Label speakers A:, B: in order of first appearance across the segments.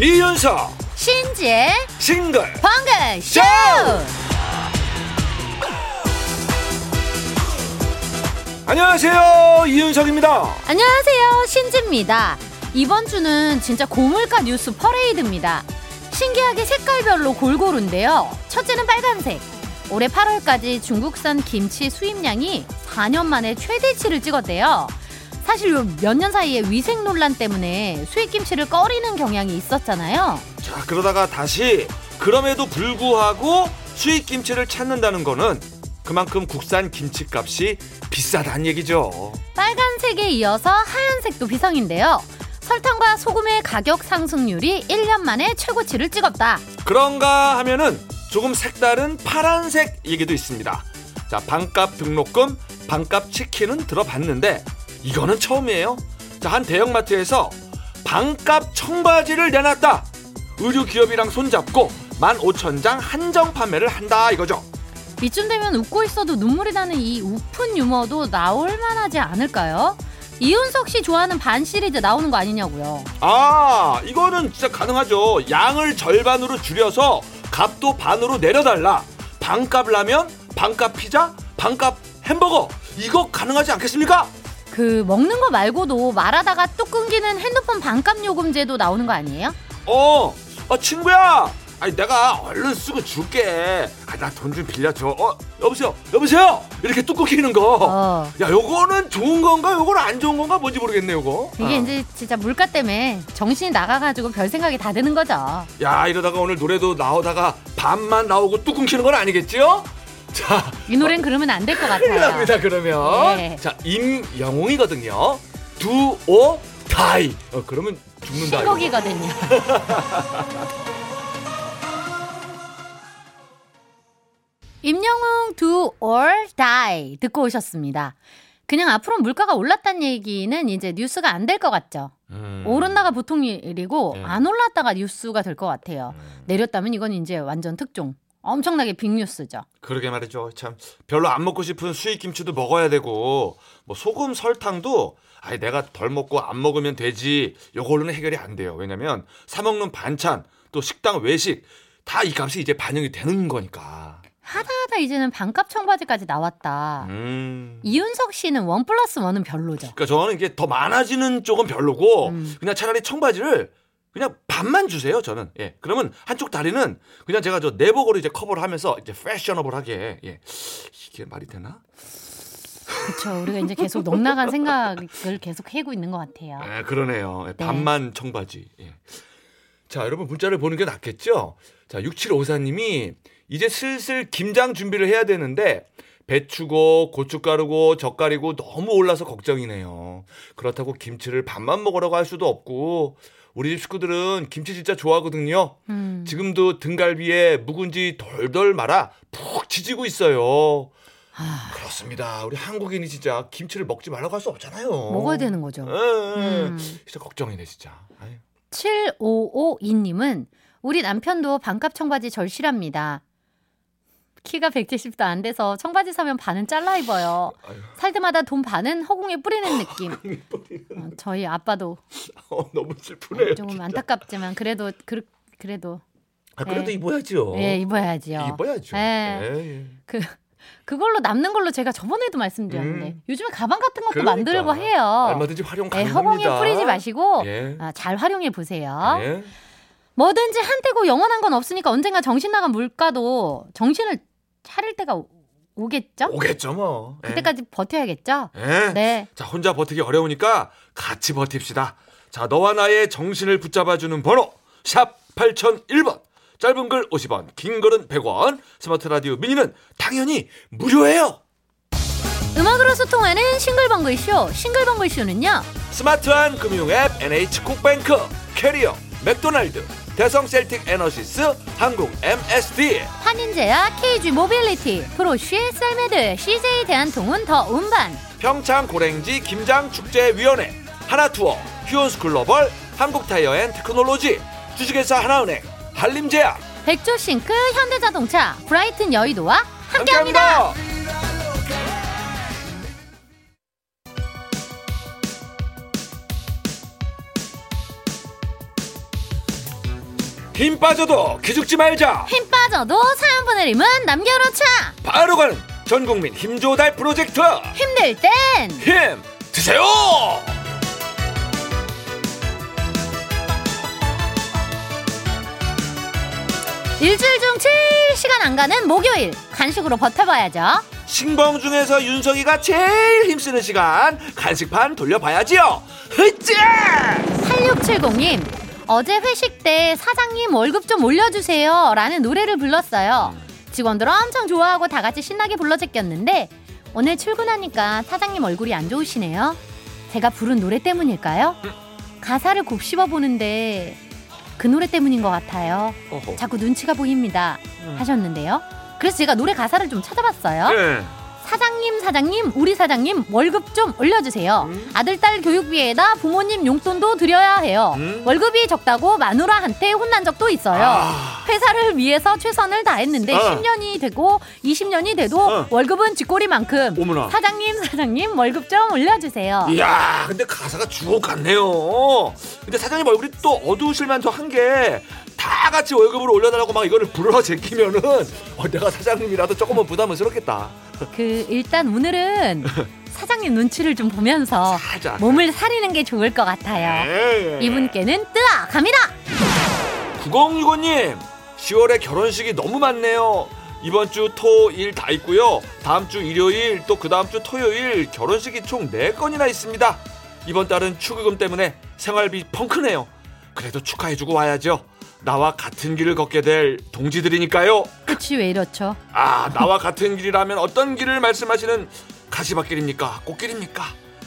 A: 이윤석
B: 신지의
A: 싱글
B: 방글 쇼.
A: 안녕하세요 이윤석입니다
B: 안녕하세요 신지입니다. 이번 주는 진짜 고물가 뉴스 퍼레이드입니다. 신기하게 색깔별로 골고루인데요. 첫째는 빨간색. 올해 8월까지 중국산 김치 수입량이 4년 만에 최대치를 찍었대요. 사실 몇 년 사이에 위생 논란 때문에 수입 김치를 꺼리는 경향이 있었잖아요.
A: 자 그러다가 다시 그럼에도 불구하고 수입 김치를 찾는다는 거는 그만큼 국산 김치값이 비싸다는 얘기죠
B: 빨간색에 이어서 하얀색도 비상인데요. 설탕과 소금의 가격 상승률이 1년 만에 최고치를 찍었다.
A: 그런가 하면은 조금 색다른 파란색 얘기도 있습니다. 자 반값 등록금 반값 치킨은 들어봤는데 이거는 처음이에요. 자 한 대형마트에서 반값 청바지를 내놨다. 의류 기업이랑 손잡고 15,000장 한정 판매를 한다 이거죠.
B: 이쯤 되면 웃고 있어도 눈물이 나는 이 우픈 유머도 나올 만하지 않을까요? 이윤석 씨 좋아하는 반 시리즈 나오는 거 아니냐고요.
A: 아 이거는 진짜 가능하죠. 양을 절반으로 줄여서 값도 반으로 내려달라 반값 라면 반값 피자 반값 햄버거 이거 가능하지 않겠습니까?
B: 그 먹는 거 말고도 말하다가 뚝 끊기는 핸드폰 반값 요금제도 나오는 거 아니에요?
A: 어, 어 친구야. 아니 내가 얼른 쓰고 줄게. 아, 나돈 좀 빌려줘. 어, 여보세요, 여보세요. 이렇게 뚝 끊기는 거.
B: 어.
A: 야, 요거는 좋은 건가? 요거는 안 좋은 건가? 뭔지 모르겠네, 요거.
B: 이게
A: 어.
B: 이제 진짜 물가 때문에 정신이 나가가지고 별 생각이 다 드는 거죠.
A: 야, 이러다가 오늘 노래도 나오다가 반만 나오고 뚝 끊기는 건 아니겠지요? 자,
B: 이 노래는 그러면 안 될것
A: 큰일
B: 같아요.
A: 납니다, 그러면.
B: 네.
A: 자, 임영웅이거든요. Or die. 어, 그러면 죽는다. 이거.
B: 신곡이거든요. 임영웅 Do or Die 듣고 오셨습니다. 그냥 앞으로 물가가 올랐다는 얘기는 이제 뉴스가 안 될 것 같죠.
A: 음.
B: 오른다가 보통 일이고
A: 네.
B: 안 올랐다가 뉴스가 될 것 같아요.
A: 음.
B: 내렸다면 이건 이제 완전 특종. 엄청나게 빅뉴스죠.
A: 그러게 말이죠. 참 별로 안 먹고 싶은 수입 김치도 먹어야 되고 뭐 소금 설탕도 아예 내가 덜 먹고 안 먹으면 되지. 요걸로는 해결이 안 돼요. 왜냐면 사 먹는 반찬 또 식당 외식 다 이 값이 이제 반영이 되는 거니까.
B: 하다 하다 이제는 반값 청바지까지 나왔다.
A: 음.
B: 이윤석 씨는 원 플러스 원은 별로죠.
A: 그러니까 저는 이게 더 많아지는 쪽은 별로고
B: 음.
A: 그냥 차라리 청바지를 그냥 반만 주세요. 저는 예 그러면 한쪽 다리는 그냥 제가 저 내복으로 이제 커버를 하면서 이제 패셔너블하게 예 이게 말이 되나?
B: 그렇죠. 우리가 이제 계속 넉나간 생각을 계속 해고 있는 것 같아요.
A: 아, 그러네요. 예,
B: 네.
A: 반만 청바지. 예. 자, 여러분 문자를 보는 게 낫겠죠? 자, 6754님이 이제 슬슬 김장 준비를 해야 되는데 배추고 고춧가루고 젓갈이고 너무 올라서 걱정이네요. 그렇다고 김치를 반만 먹으라고 할 수도 없고 우리 집 식구들은 김치 진짜 좋아하거든요.
B: 음.
A: 지금도 등갈비에 묵은지 돌돌 말아 푹 지지고 있어요.
B: 아,
A: 그렇습니다. 우리 한국인이 진짜 김치를 먹지 말라고 할 수 없잖아요.
B: 먹어야 되는 거죠.
A: 예, 예.
B: 음.
A: 진짜 걱정이네 진짜. 아유.
B: 7552님은 우리 남편도 반값 청바지 절실합니다. 키가 170도 안 돼서 청바지 사면 반은 잘라 입어요. 살 때마다 돈 반은 허공에 뿌리는 느낌. 어, 저희 아빠도
A: 어, 너무 슬프네요.
B: 조금
A: 진짜.
B: 안타깝지만 그래도 그, 그래도
A: 아, 그래도
B: 네.
A: 입어야죠.
B: 예 입어야지요.
A: 입어야죠.
B: 예.
A: 예, 예.
B: 그 그걸로 남는 걸로 제가 저번에도 말씀드렸는데
A: 음.
B: 요즘에 가방 같은 것도
A: 그러니까.
B: 만들고 해요.
A: 얼마든지 활용
B: 예,
A: 가능합니다.
B: 허공에 뿌리지 마시고
A: 예.
B: 아, 잘 활용해 보세요.
A: 예.
B: 뭐든지 한때고 영원한 건 없으니까 언젠가 정신 나간 물가도 정신을 차릴 때가 오- 오겠죠?
A: 오겠죠 뭐. 예.
B: 그때까지 버텨야겠죠?
A: 예.
B: 네.
A: 자 혼자 버티기 어려우니까 같이 버팁시다. 자 너와 나의 정신을 붙잡아주는 번호 샵 8001번 짧은 글 50원 긴 글은 100원 스마트 라디오 미니는 당연히 무료예요.
B: 음악으로 소통하는 싱글벙글 쇼. 싱글벙글 쇼는요.
A: 스마트한 금융 앱 NH콕뱅크 캐리어 맥도날드 대성 셀틱 에너시스 한국 MSD
B: 환인제약 KG 모빌리티. 프로쉬 셀메드 CJ 대한통운 더 운반.
A: 평창 고랭지 김장 축제위원회 하나투어 휴온스 글로벌 한국타이어앤 테크놀로지 주식회사 하나은행 한림제약.
B: 백조싱크 현대자동차 브라이튼 여의도와 함께합니다.
A: 힘 빠져도 기죽지 말자.
B: 힘 빠져도 사연 보내림은 남겨놓자.
A: 바로 가는 전국민 힘조달 프로젝트
B: 힘들 땐
A: 힘 드세요.
B: 일주일 중 제일 시간 안 가는 목요일 간식으로 버텨봐야죠.
A: 신봉 중에서 윤석이가 제일 힘쓰는 시간 간식판 돌려봐야지요. 흐짜!
B: 8670님 어제 회식 때 사장님 월급 좀 올려주세요 라는 노래를 불렀어요. 직원들 엄청 좋아하고 다 같이 신나게 불러 제꼈는데 오늘 출근하니까 사장님 얼굴이 안 좋으시네요. 제가 부른 노래 때문일까요? 가사를 곱씹어 보는데 그 노래 때문인 것 같아요.
A: 어허.
B: 자꾸 눈치가 보입니다. 하셨는데요. 그래서 제가 노래 가사를 좀 찾아봤어요.
A: 네.
B: 사장님, 사장님, 우리 사장님 월급 좀 올려주세요.
A: 음.
B: 아들, 딸 교육비에다 부모님 용돈도 드려야 해요.
A: 음.
B: 월급이 적다고 마누라한테 혼난 적도 있어요.
A: 아.
B: 회사를 위해서 최선을 다했는데
A: 어.
B: 10년이 되고 20년이 돼도
A: 어.
B: 월급은 쥐꼬리만큼.
A: 어머나.
B: 사장님, 사장님 월급 좀 올려주세요.
A: 이야, 근데 가사가 주옥 같네요. 근데 사장님 얼굴이 또 어두우실만 더 한 게 다 같이 월급을 올려달라고 막 이거를 불러 제끼면은 어, 내가 사장님이라도 조금은 부담스럽겠다.
B: 그 일단 오늘은 사장님 눈치를 좀 보면서
A: 살짝.
B: 몸을 사리는 게 좋을 것 같아요.
A: 예.
B: 이분께는 뜨아 갑니다.
A: 9065님 10월에 결혼식이 너무 많네요 이번 주 토 일 다 있고요 다음 주 일요일 또 그 다음 주 토요일 결혼식이 총 4건이나 있습니다 이번 달은 축의금 때문에 생활비 펑크네요 그래도 축하해주고 와야죠 나와 같은 길을 걷게 될 동지들이니까요
B: 그치 왜 이렇죠?
A: 아 나와 같은 길이라면 어떤 길을 말씀하시는 가시밭길입니까 꽃길입니까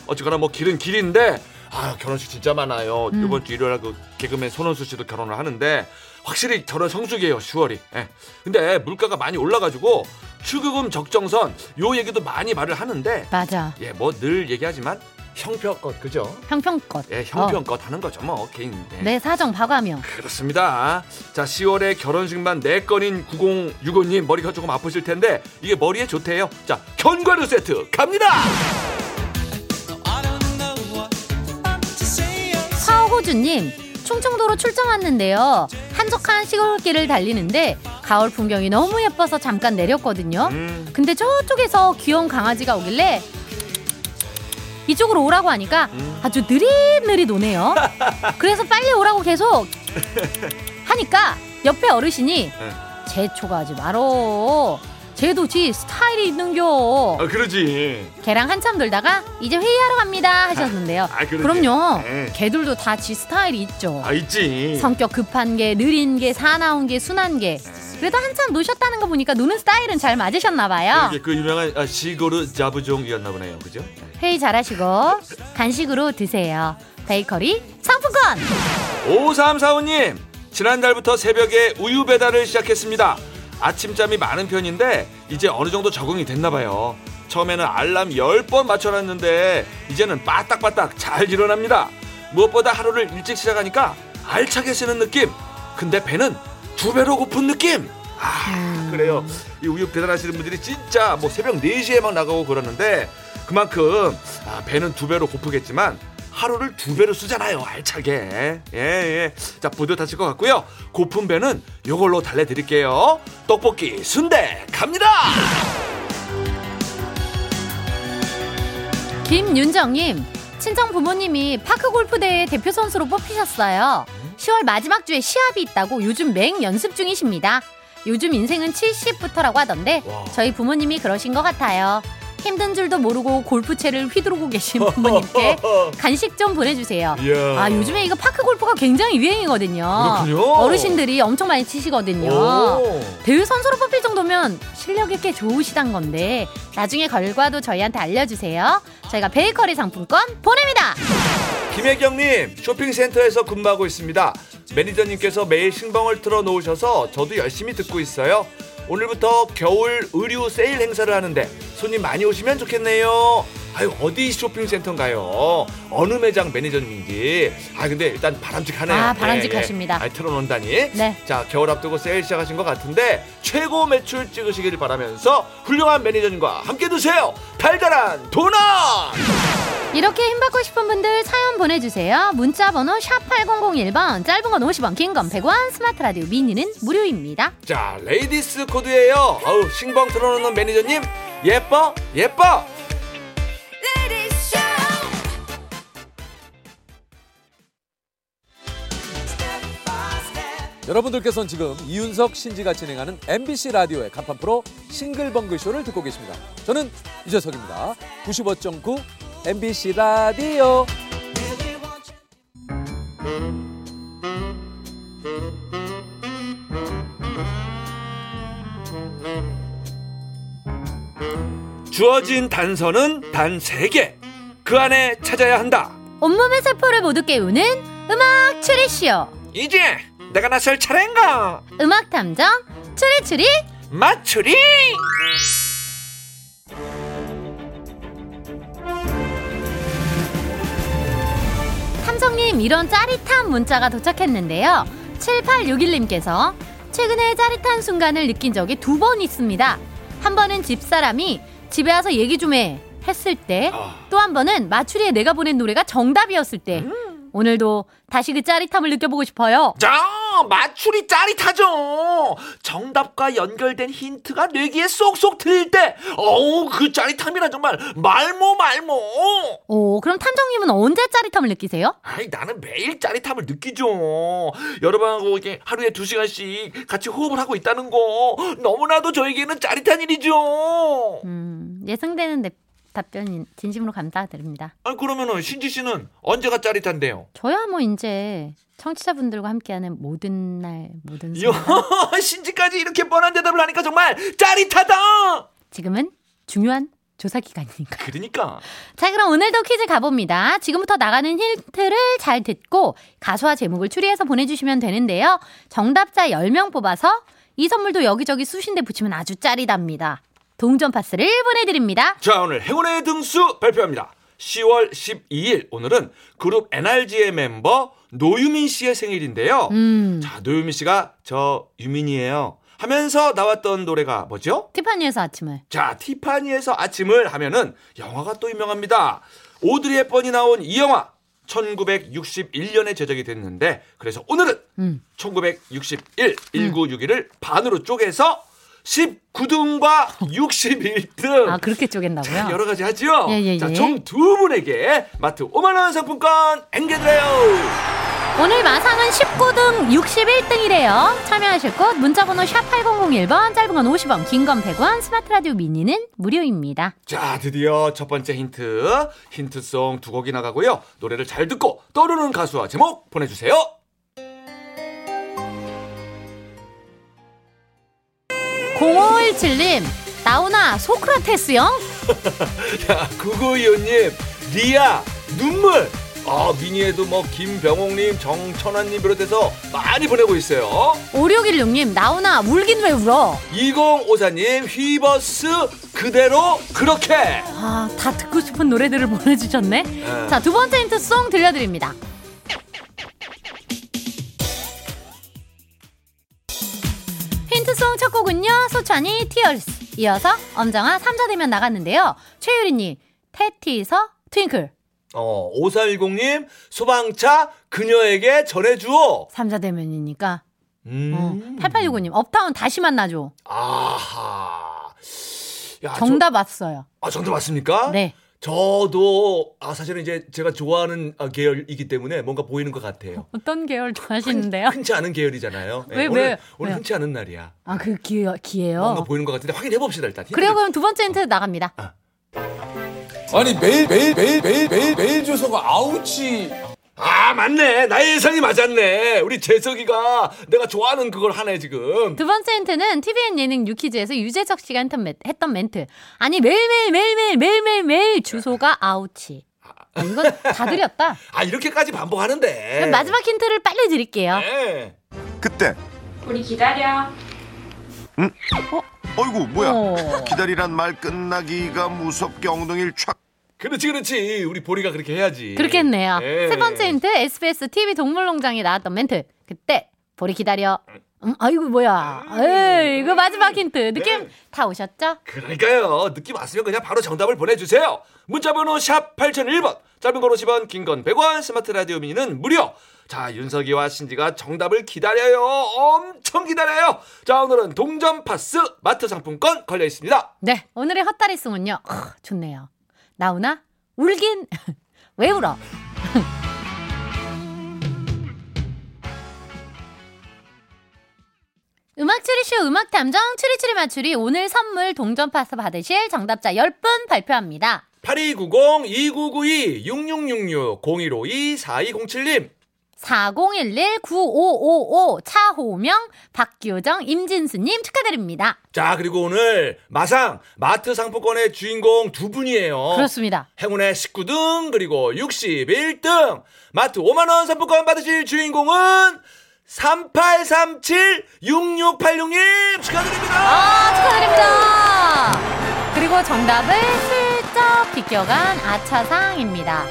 A: 어쨌거나 뭐 길은 길인데 아 결혼식 진짜 많아요
B: 음.
A: 이번 주 일요일에 그 개그맨 손원수 씨도 결혼을 하는데 확실히 결혼 성수기예요 10월이 예. 근데 물가가 많이 올라가지고 축의금 적정선 요 얘기도 많이 말을 하는데
B: 맞아.
A: 예 뭐 늘 얘기하지만 형편껏 그죠
B: 형편껏.
A: 예 형편껏 하는 거죠 뭐 개인 예.
B: 내 사정 봐가며.
A: 그렇습니다. 자, 10월에 결혼식만 4건인 9065님 머리가 조금 아프실 텐데 이게 머리에 좋대요. 자, 견과류 세트 갑니다.
B: 서호주님, 충청도로 출장 왔는데요. 한적한 시골길을 달리는데 가을 풍경이 너무 예뻐서 잠깐 내렸거든요.
A: 음,
B: 근데 저쪽에서 귀여운 강아지가 오길래 이쪽으로 오라고 하니까
A: 음.
B: 아주 느릿느릿 오네요. 그래서 빨리 오라고 계속 하니까 옆에 어르신이
A: 네.
B: 재촉하지 말어. 쟤도 지 스타일이 있는겨.
A: 아, 그러지.
B: 걔랑 한참 놀다가 이제 회의하러 갑니다 하셨는데요.
A: 아, 그러지.
B: 그럼요.
A: 네.
B: 걔들도 다 지 스타일이 있죠.
A: 아, 있지.
B: 성격 급한 게, 느린 게, 사나운 게, 순한 게. 그래도 한참 노셨다는 거 보니까 노는 스타일은 잘 맞으셨나 봐요.
A: 이게 그 유명한 아, 시고르 자부종이었나 보네요. 그죠?
B: 회의 잘하시고 간식으로 드세요. 베이커리 상품권.
A: 5345님, 지난달부터 새벽에 우유 배달을 시작했습니다. 아침잠이 많은 편인데 이제 어느 정도 적응이 됐나 봐요. 처음에는 알람 10번 맞춰놨는데 이제는 빠딱빠딱 잘 일어납니다. 무엇보다 하루를 일찍 시작하니까 알차게 쓰는 느낌. 근데 배는 두 배로 고픈 느낌. 아, 그래요. 이 우유 배달하시는 분들이 진짜 뭐 새벽 4시에 막 나가고 그러는데 그만큼 아, 배는 두 배로 고프겠지만 하루를 두 배로 쓰잖아요. 알차게. 예, 예. 자, 뿌듯하실 것 같고요. 고픈 배는 요걸로 달래드릴게요. 떡볶이 순대 갑니다!
B: 김윤정님 친정 부모님이 파크 골프 대회 대표 선수로 뽑히셨어요. 10월 마지막 주에 시합이 있다고 요즘 맹 연습 중이십니다. 요즘 인생은 70부터라고 하던데
A: 와.
B: 저희 부모님이 그러신 것 같아요. 힘든 줄도 모르고 골프채를 휘두르고 계신 부모님께 간식 좀 보내주세요.
A: 이야.
B: 아 요즘에 이거 파크 골프가 굉장히 유행이거든요.
A: 그렇군요.
B: 어르신들이 엄청 많이 치시거든요.
A: 오.
B: 대회 선수로 뽑힐 정도면 실력이 꽤 좋으시단 건데 나중에 결과도 저희한테 알려주세요. 저희가 베이커리 상품권 보냅니다.
A: 김혜경님 쇼핑센터에서 근무하고 있습니다. 매니저님께서 매일 신방을 틀어 놓으셔서 저도 열심히 듣고 있어요. 오늘부터 겨울 의류 세일 행사를 하는데 손님 많이 오시면 좋겠네요. 아유 어디 쇼핑센터인가요? 어느 매장 매니저님인지. 아 근데 일단 바람직하네요.
B: 아, 바람직하십니다.
A: 아 틀어놓는다니.
B: 네.
A: 자 겨울 앞두고 세일 시작하신 것 같은데 최고 매출 찍으시길 바라면서 훌륭한 매니저님과 함께 드세요. 달달한 도넛.
B: 이렇게 힘받고 싶은 분들 사연 보내주세요. 문자 번호 샵 8001번, 짧은 건 50원, 긴 건 100원, 스마트 라디오 미니는 무료입니다.
A: 자 레이디스 코드예요. 아우 싱벙 틀어놓는 매니저님 예뻐 예뻐.
C: 여러분들께서는 지금 이윤석 신지가 진행하는 MBC 라디오의 간판 프로 싱글벙글 쇼를 듣고 계십니다. 저는 유재석입니다. 95.9 MBC 라디오.
A: 주어진 단서는 단 세 개. 그 안에 찾아야 한다.
B: 온몸의 세포를 모두 깨우는 음악 추리쇼.
A: 이제 내가 나설 차례인가?
B: 음악 탐정 추리추리
A: 맞추리.
B: 탐정님 이런 짜릿한 문자가 도착했는데요. 7861님께서 최근에 짜릿한 순간을 느낀 적이 두 번 있습니다. 한 번은 집사람이 집에 와서 얘기 좀 해 했을 때,
A: 아.
B: 또한 번은 마추리에 내가 보낸 노래가 정답이었을 때. 오늘도 다시 그 짜릿함을 느껴보고 싶어요.
A: 자, 맞추리 짜릿하죠. 정답과 연결된 힌트가 뇌기에 쏙쏙 들 때, 어우 그 짜릿함이란 정말 말모 말모.
B: 오, 그럼 탐정님은 언제 짜릿함을 느끼세요?
A: 아이 나는 매일 짜릿함을 느끼죠. 여러분하고 이게 하루에 두 시간씩 같이 호흡을 하고 있다는 거 너무나도 저에게는 짜릿한 일이죠.
B: 음, 예상되는 대- 답변 진심으로 감사드립니다.
A: 아 그러면은 신지 씨는 언제가 짜릿한데요?
B: 저야 뭐 이제 청취자분들과 함께하는 모든 날 모든 순간
A: 신지까지 이렇게 뻔한 대답을 하니까 정말 짜릿하다.
B: 지금은 중요한 조사 기간이니까.
A: 그러니까.
B: 자 그럼 오늘도 퀴즈 가봅니다. 지금부터 나가는 힌트를 잘 듣고 가수와 제목을 추리해서 보내주시면 되는데요. 정답자 10명 뽑아서 이 선물도 여기저기 수신데 붙이면 아주 짜릿합니다. 동전 파스를 보내드립니다.
A: 자 오늘 행운의 등수 발표합니다. 10월 12일 오늘은 그룹 NRG의 멤버 노유민 씨의 생일인데요.
B: 음,
A: 자 노유민 씨가 저 유민이에요 하면서 나왔던 노래가 뭐죠?
B: 티파니에서 아침을.
A: 자 티파니에서 아침을 하면은 영화가 또 유명합니다. 오드리 헵번이 나온 이 영화 1961년에 제작이 됐는데 그래서 오늘은
B: 음.
A: 1961 1961을 반으로 쪼개서 19등과 61등
B: 아 그렇게 쪼갠다고요?
A: 여러 가지 하죠.
B: 예, 예,
A: 자,
B: 예.
A: 총두 분에게 마트 5만 원 상품권 앵겨드려요.
B: 오늘 마상은 19등 61등이래요. 참여하실 곳 문자번호 샵 8001번 짧은 건 50원 긴 건 100원 스마트 라디오 미니는 무료입니다.
A: 자, 드디어 첫 번째 힌트. 힌트송 두 곡이 나가고요. 노래를 잘 듣고 떠오르는 가수와 제목 보내주세요.
B: 공5 1 7님 나오나 소크라테스형?
A: 자, 9925님, 리아, 눈물. 아, 미니에도 뭐 김병옥님, 정천환님 비롯해서 많이 보내고 있어요.
B: 5616님 나오나 울긴 왜 울어?
A: 2054님, 휘버스 그대로 그렇게.
B: 아 다 듣고 싶은 노래들을 보내주셨네.
A: 네.
B: 자 두 번째 힌트 송 들려드립니다. 힌트송 첫 곡은요 소찬이 티얼스 이어서 엄정화 삼자대면 나갔는데요 최유리님 테티서 트윙클
A: 어, 5410님, 소방차 그녀에게 전해주오.
B: 삼자 대면이니까
A: 음.
B: 어, 8865님 업타운 다시 만나줘
A: 아하. 야,
B: 정답 왔어요
A: 저, 아, 정답 맞습니까?
B: 네
A: 저도 아 사실은 이제 제가 좋아하는 아, 계열이기 때문에 뭔가 보이는 것 같아요.
B: 어떤 계열 좋아하시는데요?
A: 흔치 않은 계열이잖아요. 예,
B: 왜,
A: 오늘,
B: 왜?
A: 오늘? 흔치 않은 날이야.
B: 아 그 기회,
A: 뭔가
B: 기회요
A: 보이는 것 같은데 확인해 봅시다 일단.
B: 그래요 그럼 두 번째 힌트 나갑니다
C: 아니 매일 매일 매일 매일 매일 매일 주소가 아우치.
A: 아 맞네. 나의 예상이 맞았네. 우리 재석이가 내가 좋아하는 그걸 하네 지금.
B: 두 번째 힌트는 TVN 예능 유퀴즈에서 유재석 씨가 했던, 멘- 했던 멘트. 아니 매일매일 매일매일 매일매일 매일 주소가 아우치. 아, 이거 다 드렸다.
A: 아 이렇게까지 반복하는데.
B: 그럼 마지막 힌트를 빨리 드릴게요.
A: 네.
D: 그때
E: 우리 기다려.
D: 어이구 뭐야
B: 어.
D: 기다리란 말 끝나기가 무섭게 엉덩이를 촥
A: 그렇지 그렇지 우리 보리가 그렇게 해야지.
B: 그렇게 했네요.
A: 예.
B: 세 번째 힌트 SBS TV 동물농장에 나왔던 멘트. 그때 보리 기다려. 음, 아이고 뭐야. 에이, 이거 마지막 힌트. 느낌
A: 네.
B: 다 오셨죠?
A: 그러니까요. 느낌 왔으면 그냥 바로 정답을 보내주세요. 문자번호 샵 8001번, 짧은 건 50원, 긴 건 100원, 스마트 라디오 미니는 무료. 자, 윤석이와 신지가 정답을 기다려요. 엄청 기다려요. 자, 오늘은 동전 파스 마트 상품권 걸려 있습니다.
B: 네, 오늘의 헛다리송은요. 크, 좋네요. 나오나? 울긴 왜 울어? 음악 추리쇼 음악 탐정 추리추리 맞추리 오늘 선물 동전 파스 받으실 정답자 10분 발표합니다.
A: 8290-2962-0666-0152-4207님.
B: 4011-9555 차호명 박규정 임진수님 축하드립니다.
A: 자, 그리고 오늘 마상 마트 상품권의 주인공 두 분이에요.
B: 그렇습니다.
A: 행운의 19등 그리고 61등 마트 5만원 상품권 받으실 주인공은 3837-6686님 축하드립니다
B: 아, 축하드립니다. 그리고 정답을 슬쩍 비껴간 아차상입니다.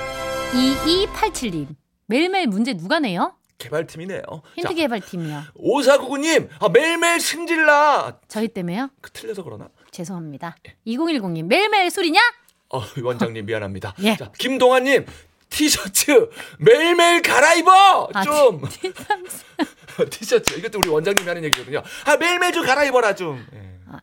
B: 2287님. 매일매일 문제 누가 내요?
A: 개발팀이네요
B: 힌트
A: 자,
B: 개발팀이요.
A: 5499님 아, 매일매일 승질나
B: 저희 때문에요?
A: 그, 틀려서 그러나?
B: 죄송합니다. 2010님. 매일매일 술이냐?
A: 어, 원장님 미안합니다
B: 예.
A: 자, 김동환님 티셔츠 매일매일 갈아입어
B: 아,
A: 좀 티 셔츠 이것도 우리 원장님이 하는 얘기거든요 아 매일매일 좀 갈아입어라 좀 예.
B: 아, 아,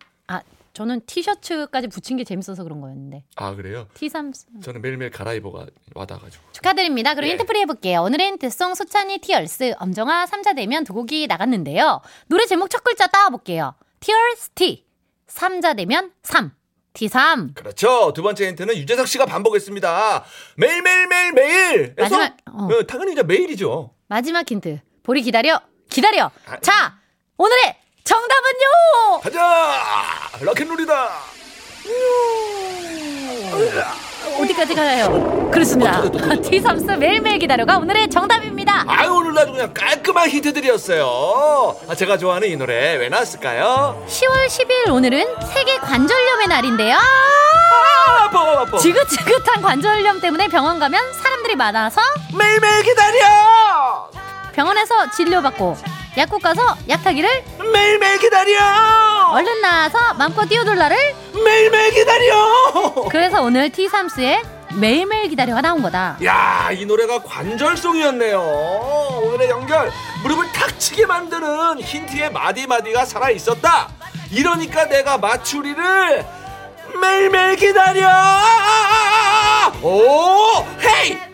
B: 저는 티셔츠까지 붙인 게 재밌어서 그런 거였는데.
A: 아 그래요?
B: T3
A: 저는 매일매일 갈아입어가 와닿아가지고
B: 축하드립니다. 그럼
A: 예.
B: 힌트풀이 해볼게요. 오늘의 힌트송 소찬이 티얼스 엄정화 삼자대면 두 곡이 나갔는데요. 노래 제목 첫 글자 따와볼게요. 티얼스 T 삼자대면 3 T3
A: 그렇죠. 두 번째 힌트는 유재석 씨가 반복했습니다. 매일 매일 매일 매일.
B: 마지막, 어.
A: 당연히 이제 매일이죠.
B: 마지막 힌트. 보리 기다려 기다려.
A: 아,
B: 자 오늘의 정답은요.
A: 가자. 락앤롤이다.
B: 어디까지 가요? 그렇습니다.
A: 어, 또.
B: T3스 매일매일 기다려가 오늘의 정답입니다.
A: 아유 오늘 아주 그냥 깔끔한 힌트들이었어요. 아, 제가 좋아하는 이 노래 왜 나왔을까요?
B: 10월 10일 오늘은 세계 관절염의 날인데요.
A: 아, 아파 아파.
B: 지긋지긋한 관절염 때문에 병원 가면 사람들이 많아서
A: 매일 매일 기다려.
B: 병원에서 진료받고 약국 가서 약타기를
A: 매일 매일 기다려.
B: 얼른 나와서 마음껏 뛰어놀라를
A: 매일 매일 기다려.
B: 그래서 오늘 T3스의 매일매일 기다려가 나온 거다.
A: 야, 이 노래가 관절송이었네요. 오늘의 연결, 무릎을 탁 치게 만드는 힌트의 마디마디가 살아 있었다. 이러니까 내가 마추리를 매일매일 기다려. 오, 헤이.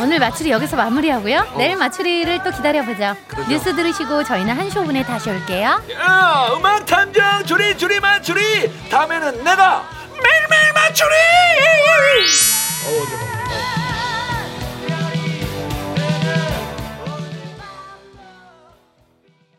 B: 오늘 마추리 여기서 마무리하고요. 어. 내일 마추리를 또 기다려보죠.
A: 그러죠.
B: 뉴스 들으시고 저희는 한시 5분에 다시 올게요.
A: 야, 음악 탐정 줄이 줄이 마추리. 다음에는 내가 매일매일 마추리. 어우,